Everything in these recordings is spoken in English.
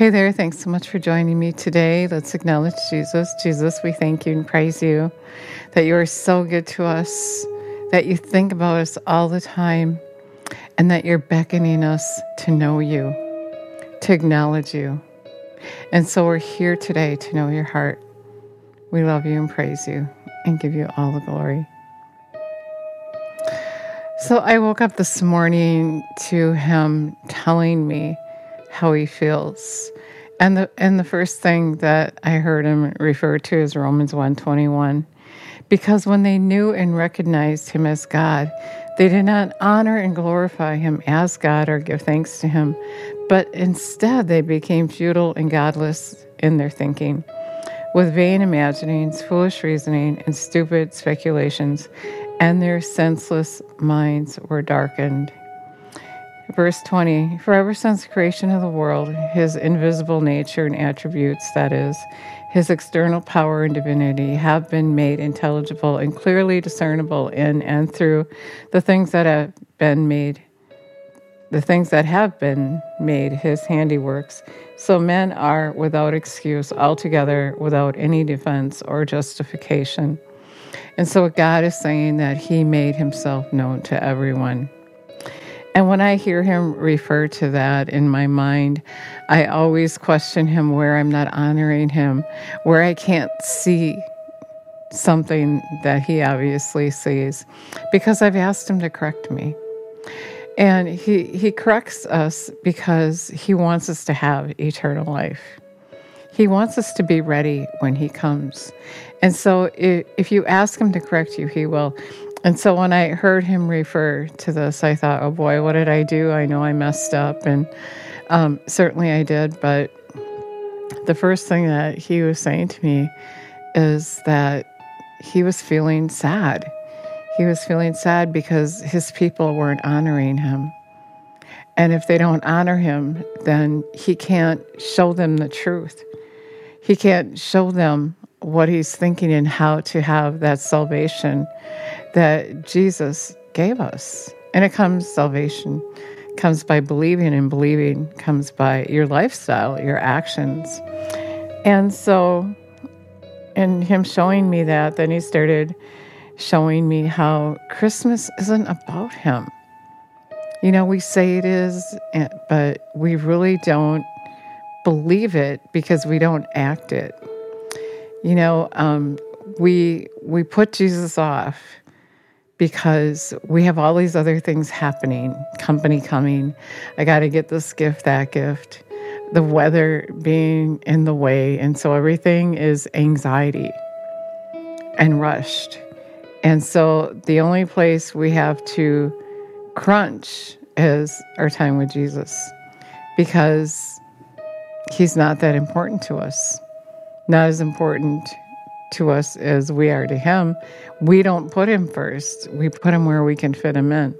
Hey there, thanks so much for joining me today. Let's acknowledge Jesus. Jesus, we thank you and praise you that you are so good to us, that you think about us all the time, and that you're beckoning us to know you, to acknowledge you. And so we're here today to know your heart. We love you and praise you and give you all the glory. So I woke up this morning to him telling me how he feels. And the and the first thing that I heard him refer to is Romans 121. Because when they knew and recognized him as God, they did not honor and glorify him as God or give thanks to him, but instead they became futile and godless in their thinking. With vain imaginings, foolish reasoning, and stupid speculations, and their senseless minds were darkened. Verse 20 For ever since the creation of the world, his invisible nature and attributes, that is, his external power and divinity, have been made intelligible and clearly discernible in and through the things that have been made, the things that have been made, his handiworks. So men are without excuse, altogether without any defense or justification. And so God is saying that he made himself known to everyone. And when I hear him refer to that in my mind, I always question him where I'm not honoring him, where I can't see something that he obviously sees, because I've asked him to correct me. And he, he corrects us because he wants us to have eternal life. He wants us to be ready when he comes. And so if, if you ask him to correct you, he will. And so when I heard him refer to this, I thought, oh boy, what did I do? I know I messed up. And um, certainly I did. But the first thing that he was saying to me is that he was feeling sad. He was feeling sad because his people weren't honoring him. And if they don't honor him, then he can't show them the truth. He can't show them what he's thinking and how to have that salvation that Jesus gave us. And it comes salvation comes by believing and believing comes by your lifestyle, your actions. And so and him showing me that, then he started showing me how Christmas isn't about him. You know, we say it is, eh, but we really don't believe it because we don't act it. You know, um, we we put Jesus off because we have all these other things happening, company coming. I got to get this gift, that gift, the weather being in the way, and so everything is anxiety and rushed. And so the only place we have to crunch is our time with Jesus because he's not that important to us not as important to us as we are to him. We don't put him first, we put him where we can fit him in.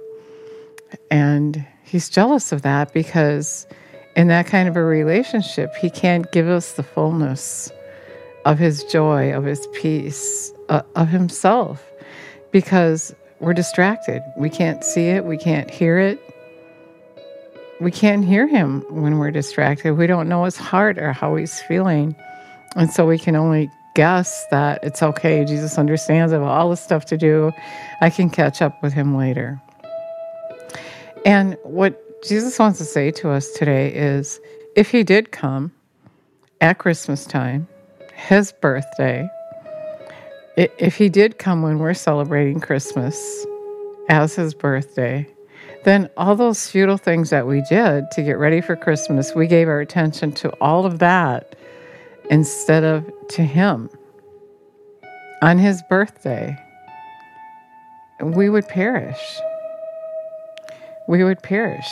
And he's jealous of that because in that kind of a relationship, he can't give us the fullness of his joy, of his peace, uh, of himself, because we're distracted. We can't see it, we can't hear it. We can't hear him when we're distracted. We don't know his heart or how he's feeling. And so we can only guess that it's okay. Jesus understands I have all this stuff to do. I can catch up with him later. And what Jesus wants to say to us today is if he did come at Christmas time, his birthday, if he did come when we're celebrating Christmas as his birthday, then all those futile things that we did to get ready for Christmas, we gave our attention to all of that instead of to Him on His birthday, we would perish. We would perish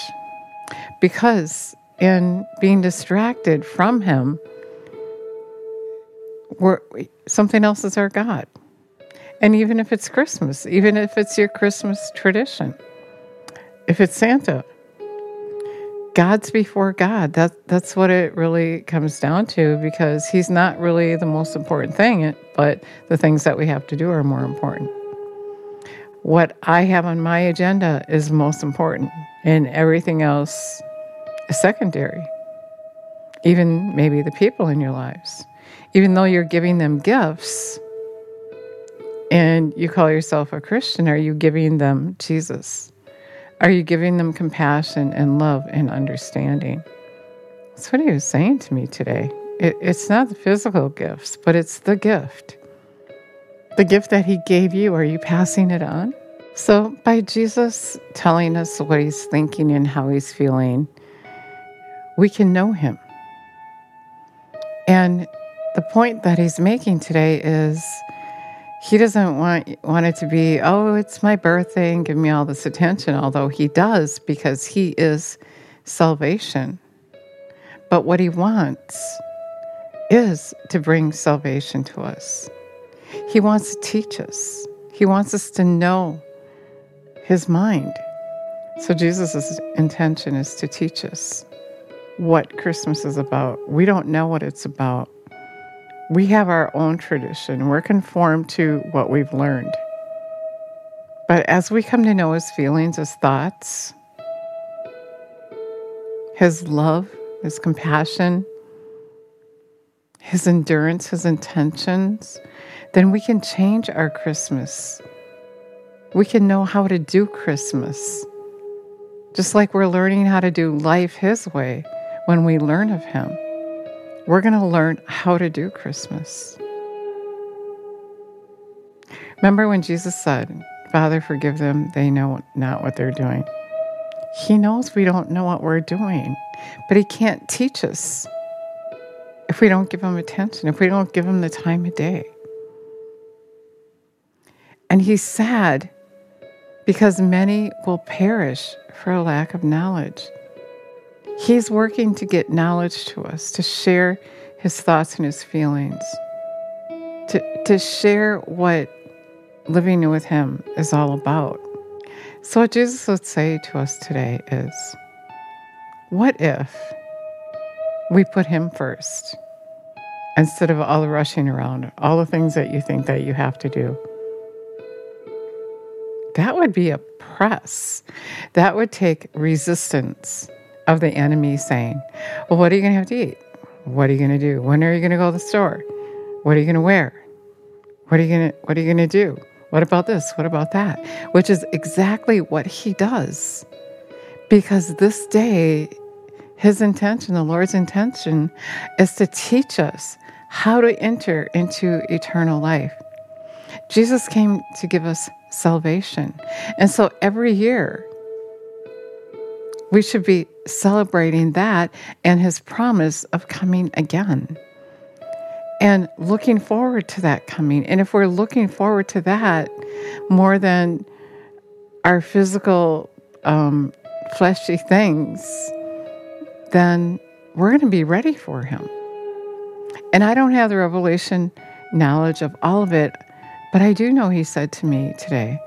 because in being distracted from Him, we're, something else is our God. And even if it's Christmas, even if it's your Christmas tradition, if it's Santa, God's before God. That that's what it really comes down to because he's not really the most important thing, but the things that we have to do are more important. What I have on my agenda is most important and everything else is secondary. even maybe the people in your lives. Even though you're giving them gifts and you call yourself a Christian, are you giving them Jesus? Are you giving them compassion and love and understanding? That's what he was saying to me today. It, it's not the physical gifts, but it's the gift. The gift that he gave you, are you passing it on? So, by Jesus telling us what he's thinking and how he's feeling, we can know him. And the point that he's making today is he doesn't want want it to be, oh, it's my birthday and give me all this attention, although he does because he is salvation. But what he wants is to bring salvation to us. He wants to teach us. He wants us to know his mind. So Jesus' intention is to teach us what Christmas is about. We don't know what it's about. We have our own tradition. We're conformed to what we've learned. But as we come to know his feelings, his thoughts, his love, his compassion, his endurance, his intentions, then we can change our Christmas. We can know how to do Christmas. Just like we're learning how to do life his way when we learn of Him. We're going to learn how to do Christmas. Remember when Jesus said, Father, forgive them, they know not what they're doing. He knows we don't know what we're doing, but He can't teach us if we don't give Him attention, if we don't give Him the time of day. And He's sad because many will perish for a lack of knowledge. He's working to get knowledge to us, to share his thoughts and his feelings, to, to share what living with him is all about. So, what Jesus would say to us today is what if we put him first instead of all the rushing around, all the things that you think that you have to do? That would be a press. That would take resistance of the enemy saying, Well, what are you going to have to eat? What are you going to do? When are you going to go to the store? What are you going to wear? What are you going to what are you going to do? What about this? What about that? Which is exactly what he does. Because this day his intention, the Lord's intention is to teach us how to enter into eternal life. Jesus came to give us salvation. And so every year we should be celebrating that and his promise of coming again and looking forward to that coming. And if we're looking forward to that more than our physical, um, fleshy things, then we're going to be ready for him. And I don't have the revelation knowledge of all of it, but I do know he said to me today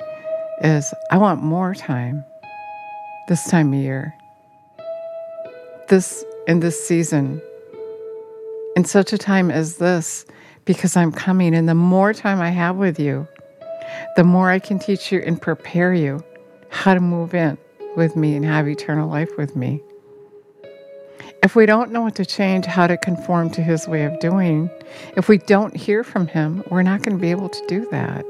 is I want more time this time of year, this in this season, in such a time as this, because I'm coming. And the more time I have with you, the more I can teach you and prepare you how to move in with me and have eternal life with me. If we don't know what to change, how to conform to His way of doing, if we don't hear from Him, we're not going to be able to do that.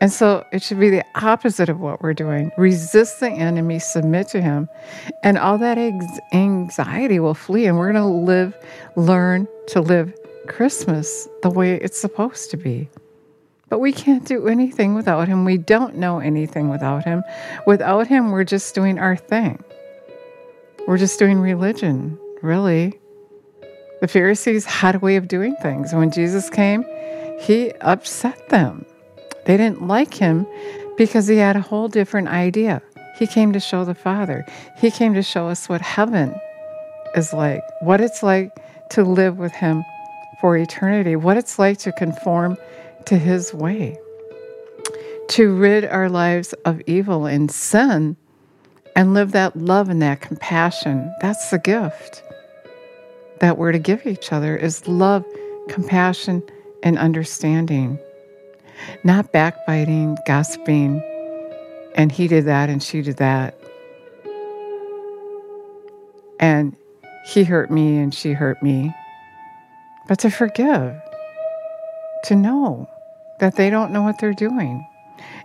And so it should be the opposite of what we're doing. Resist the enemy, submit to him, and all that anxiety will flee. And we're going to live, learn to live Christmas the way it's supposed to be. But we can't do anything without him. We don't know anything without him. Without him, we're just doing our thing. We're just doing religion, really. The Pharisees had a way of doing things. When Jesus came, he upset them. They didn't like him because he had a whole different idea. He came to show the Father, he came to show us what heaven is like, what it's like to live with him for eternity, what it's like to conform to his way, to rid our lives of evil and sin and live that love and that compassion. That's the gift that we're to give each other is love, compassion, and understanding not backbiting, gossiping, and he did that and she did that. and he hurt me and she hurt me, but to forgive, to know that they don't know what they're doing.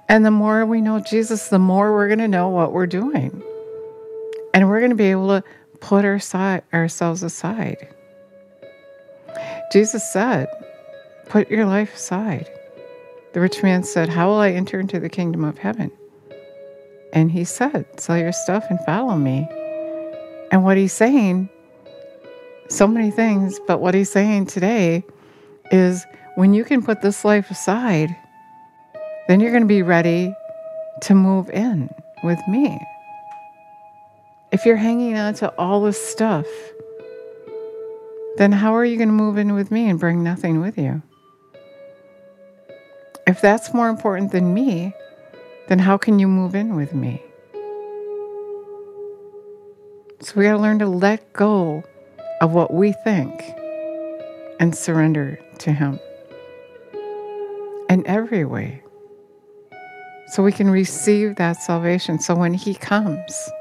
And the more we know Jesus, the more we're going to know what we're doing. And we're going to be able to put our si- ourselves aside. Jesus said, Put your life aside. The rich man said, How will I enter into the kingdom of heaven? And he said, Sell your stuff and follow me. And what he's saying, so many things, but what he's saying today is when you can put this life aside, then you're going to be ready to move in with me. If you're hanging on to all this stuff, then how are you going to move in with me and bring nothing with you? If that's more important than me, then how can you move in with me? So we got to learn to let go of what we think and surrender to Him in every way. So we can receive that salvation. So when He comes,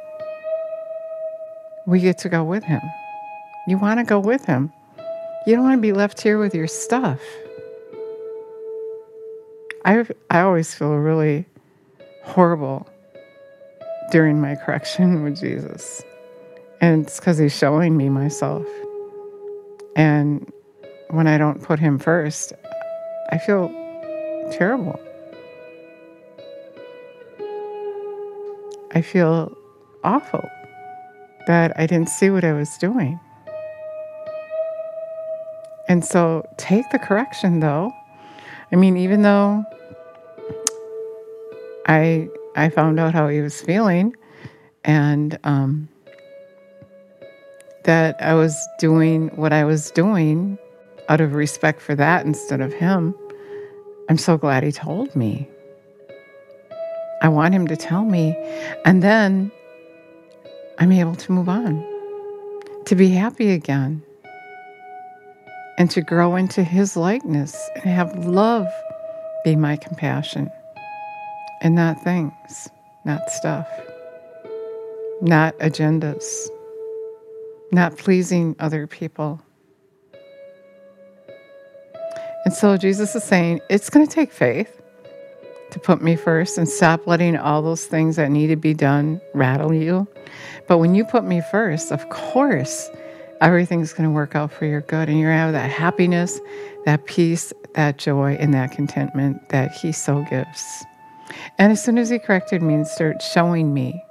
we get to go with Him. You want to go with Him. You don't want to be left here with your stuff. I, I always feel really horrible during my correction with Jesus. And it's because he's showing me myself. And when I don't put him first, I feel terrible. I feel awful that I didn't see what I was doing. And so take the correction though. I mean, even though I I found out how he was feeling and um, that I was doing what I was doing out of respect for that instead of him. I'm so glad he told me. I want him to tell me. And then I'm able to move on, to be happy again, and to grow into his likeness and have love be my compassion and not things, not stuff, not agendas, not pleasing other people. And so Jesus is saying it's going to take faith to put me first and stop letting all those things that need to be done rattle you. But when you put me first, of course, everything's going to work out for your good and you're going to have that happiness, that peace, that joy, and that contentment that He so gives. And as soon as He corrected me and started showing me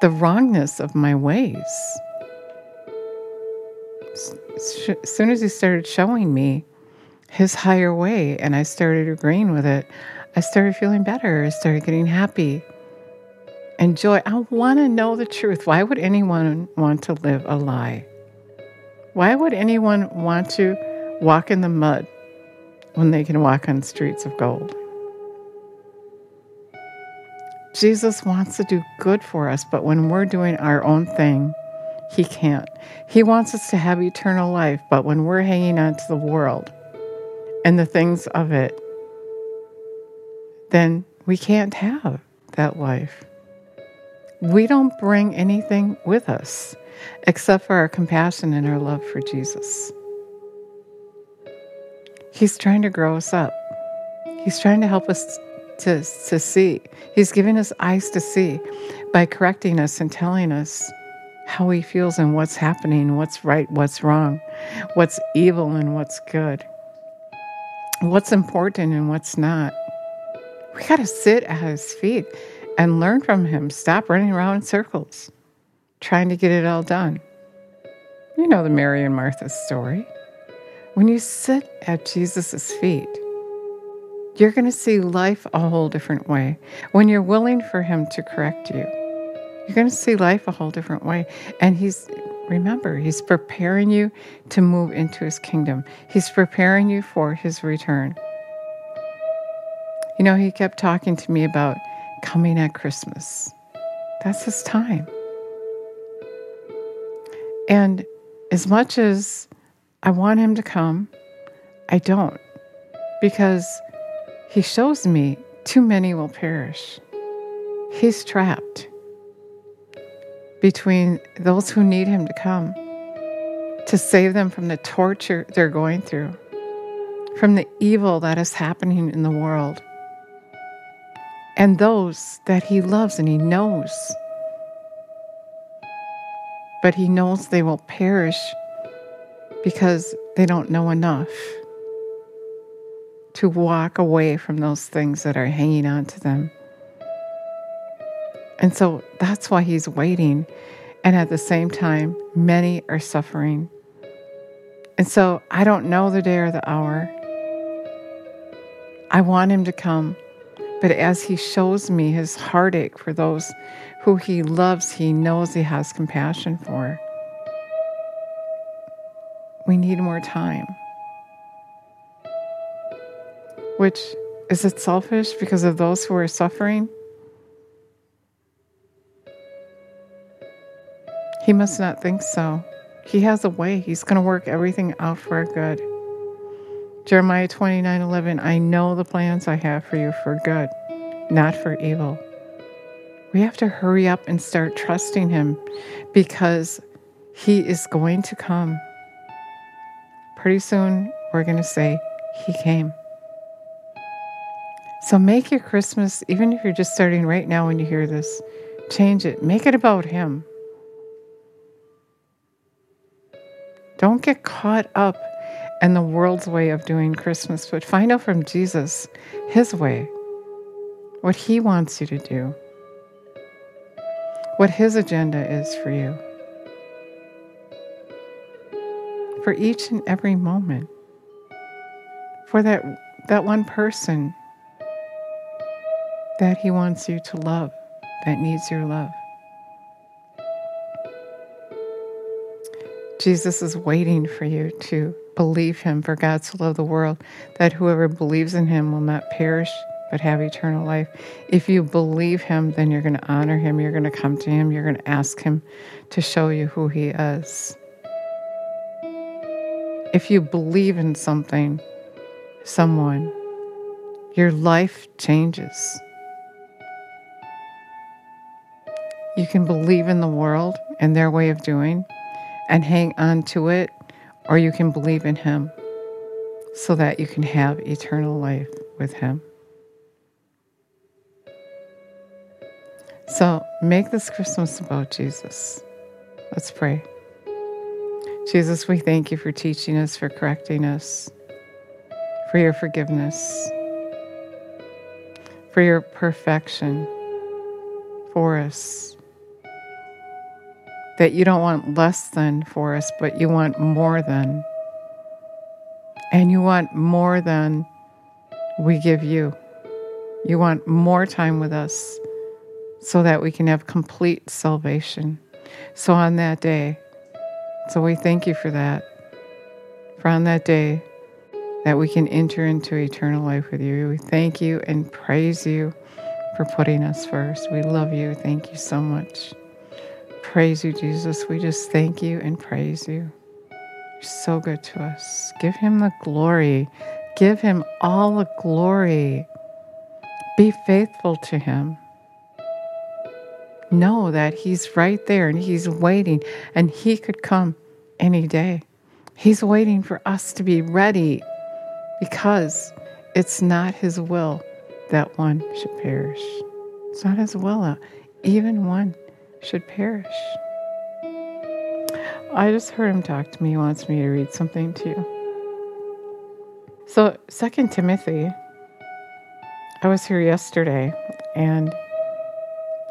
the wrongness of my ways, as soon as He started showing me His higher way and I started agreeing with it, I started feeling better. I started getting happy and joy. I want to know the truth. Why would anyone want to live a lie? Why would anyone want to walk in the mud when they can walk on streets of gold? Jesus wants to do good for us, but when we're doing our own thing, He can't. He wants us to have eternal life, but when we're hanging on to the world and the things of it, then we can't have that life. We don't bring anything with us except for our compassion and our love for Jesus. He's trying to grow us up. He's trying to help us to, to see. He's giving us eyes to see by correcting us and telling us how he feels and what's happening, what's right, what's wrong, what's evil and what's good, what's important and what's not. We got to sit at his feet and learn from him. Stop running around in circles, trying to get it all done. You know the Mary and Martha story. When you sit at Jesus' feet, you're going to see life a whole different way. When you're willing for Him to correct you, you're going to see life a whole different way. And He's, remember, He's preparing you to move into His kingdom, He's preparing you for His return. You know, He kept talking to me about coming at Christmas. That's His time. And as much as I want Him to come, I don't. Because he shows me too many will perish. He's trapped between those who need him to come to save them from the torture they're going through, from the evil that is happening in the world, and those that he loves and he knows. But he knows they will perish because they don't know enough to walk away from those things that are hanging on to them. And so that's why he's waiting. And at the same time, many are suffering. And so I don't know the day or the hour. I want him to come. But as he shows me his heartache for those who he loves, he knows he has compassion for. We need more time. Which is it selfish because of those who are suffering? He must not think so. He has a way. He's going to work everything out for our good. Jeremiah 29 11, I know the plans I have for you for good, not for evil. We have to hurry up and start trusting Him because He is going to come. Pretty soon, we're going to say, He came. So make your Christmas, even if you're just starting right now when you hear this, change it. Make it about Him. Don't get caught up in the world's way of doing Christmas, but find out from Jesus his way, what he wants you to do, what his agenda is for you, for each and every moment, for that, that one person that he wants you to love, that needs your love. Jesus is waiting for you to believe him, for God so loved the world that whoever believes in him will not perish but have eternal life. If you believe him, then you're going to honor him, you're going to come to him, you're going to ask him to show you who he is. If you believe in something, someone, your life changes. You can believe in the world and their way of doing and hang on to it, or you can believe in Him so that you can have eternal life with Him. So make this Christmas about Jesus. Let's pray. Jesus, we thank you for teaching us, for correcting us, for your forgiveness, for your perfection for us that you don't want less than for us, but you want more than. And you want more than we give you. You want more time with us so that we can have complete salvation. So on that day, so we thank you for that. For on that day, that we can enter into eternal life with you. We thank you and praise you for putting us first. We love you. Thank you so much praise you, Jesus. We just thank you and praise you. You're so good to us. Give him the glory. Give him all the glory. Be faithful to him. Know that he's right there and he's waiting, and he could come any day. He's waiting for us to be ready because it's not his will that one should perish. It's not his will, uh, even one should perish. I just heard him talk to me. He wants me to read something to you. So, Second Timothy, I was here yesterday and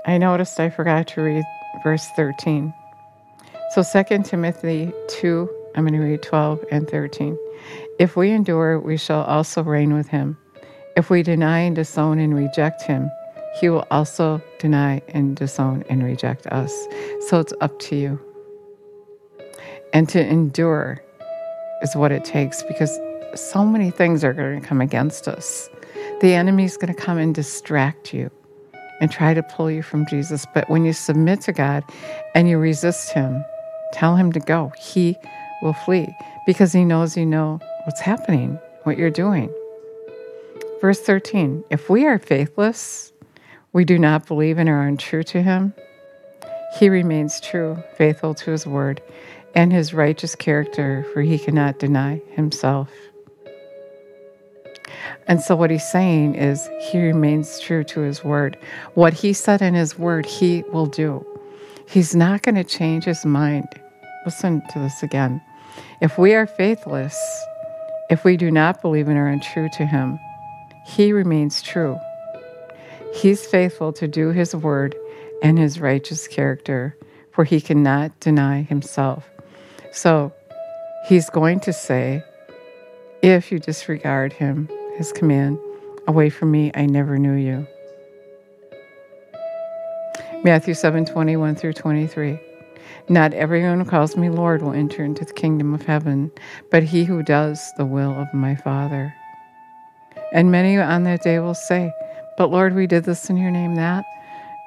I noticed I forgot to read verse 13. So, Second Timothy 2, I'm going to read 12 and 13. If we endure, we shall also reign with him. If we deny and disown and reject him, he will also deny and disown and reject us. So it's up to you. And to endure is what it takes because so many things are going to come against us. The enemy is going to come and distract you and try to pull you from Jesus. But when you submit to God and you resist him, tell him to go, he will flee because he knows you know what's happening, what you're doing. Verse 13 If we are faithless, we do not believe and are untrue to him, He remains true, faithful to his word, and his righteous character, for he cannot deny himself. And so, what he's saying is, he remains true to his word. What he said in his word, he will do. He's not going to change his mind. Listen to this again. If we are faithless, if we do not believe and are untrue to him, he remains true. He's faithful to do his word and his righteous character, for he cannot deny himself. So he's going to say, if you disregard him, his command, away from me, I never knew you. Matthew 7 21 through 23. Not everyone who calls me Lord will enter into the kingdom of heaven, but he who does the will of my Father. And many on that day will say, But Lord, we did this in your name, that.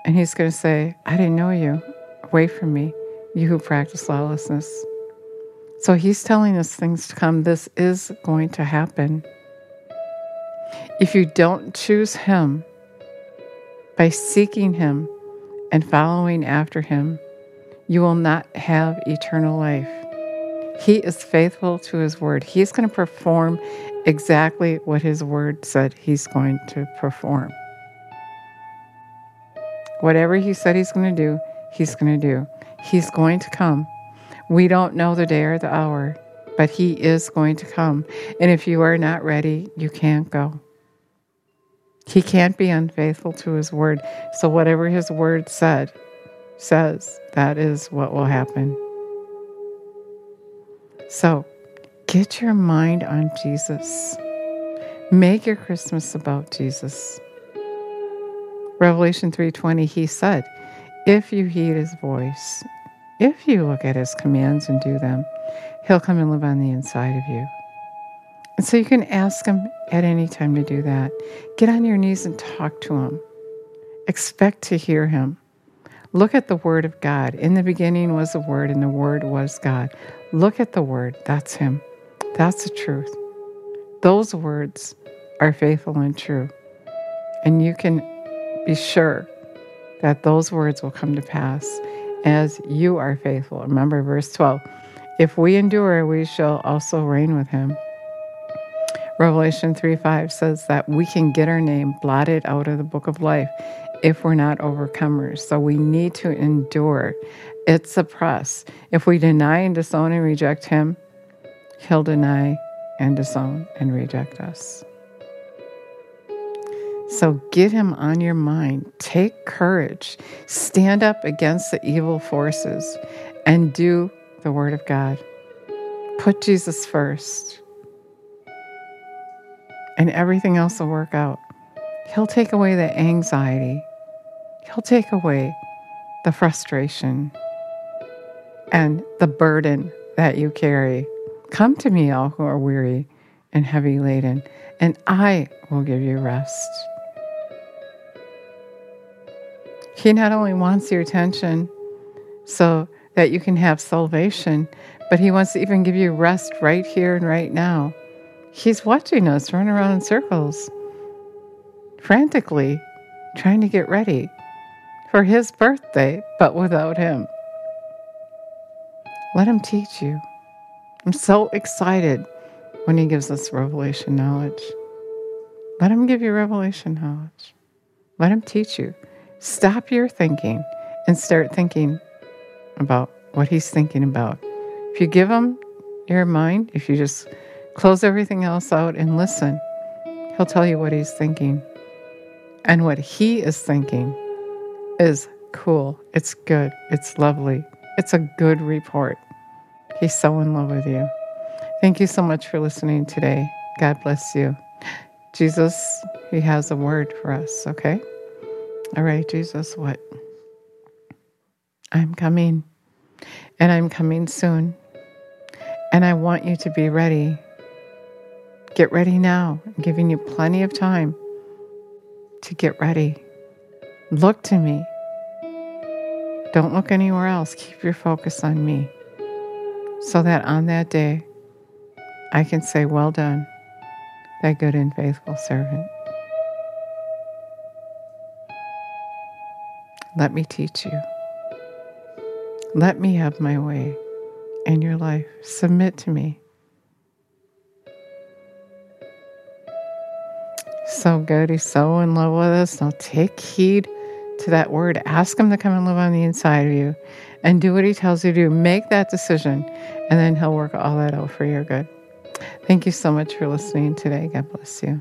And he's going to say, I didn't know you. Away from me, you who practice lawlessness. So he's telling us things to come. This is going to happen. If you don't choose him by seeking him and following after him, you will not have eternal life. He is faithful to his word. He's going to perform exactly what his word said he's going to perform. Whatever he said he's going to do, he's going to do. He's going to come. We don't know the day or the hour, but he is going to come. And if you are not ready, you can't go. He can't be unfaithful to his word. So, whatever his word said, says, that is what will happen. So, get your mind on Jesus. Make your Christmas about Jesus. Revelation 3:20 he said, "If you heed his voice, if you look at his commands and do them, he'll come and live on the inside of you." And so you can ask him at any time to do that. Get on your knees and talk to him. Expect to hear him. Look at the Word of God. In the beginning was the Word, and the Word was God. Look at the Word. That's Him. That's the truth. Those words are faithful and true. And you can be sure that those words will come to pass as you are faithful. Remember verse 12 if we endure, we shall also reign with him. Revelation 3 5 says that we can get our name blotted out of the book of life if we're not overcomers. So we need to endure. It's a press. If we deny and disown and reject him, he'll deny and disown and reject us. So get him on your mind. Take courage. Stand up against the evil forces and do the Word of God. Put Jesus first, and everything else will work out. He'll take away the anxiety, He'll take away the frustration and the burden that you carry. Come to me, all who are weary and heavy laden, and I will give you rest. He not only wants your attention so that you can have salvation, but He wants to even give you rest right here and right now. He's watching us run around in circles, frantically trying to get ready for His birthday, but without Him. Let Him teach you. I'm so excited when He gives us revelation knowledge. Let Him give you revelation knowledge. Let Him teach you. Stop your thinking and start thinking about what he's thinking about. If you give him your mind, if you just close everything else out and listen, he'll tell you what he's thinking. And what he is thinking is cool, it's good, it's lovely, it's a good report. He's so in love with you. Thank you so much for listening today. God bless you. Jesus, He has a word for us, okay? All right, Jesus, what? I'm coming, and I'm coming soon. And I want you to be ready. Get ready now. I'm giving you plenty of time to get ready. Look to me. Don't look anywhere else. Keep your focus on me so that on that day I can say, Well done, thy good and faithful servant. Let me teach you. Let me have my way in your life. Submit to me. So good. He's so in love with us. Now take heed to that word. Ask him to come and live on the inside of you and do what he tells you to do. Make that decision, and then he'll work all that out for your good. Thank you so much for listening today. God bless you.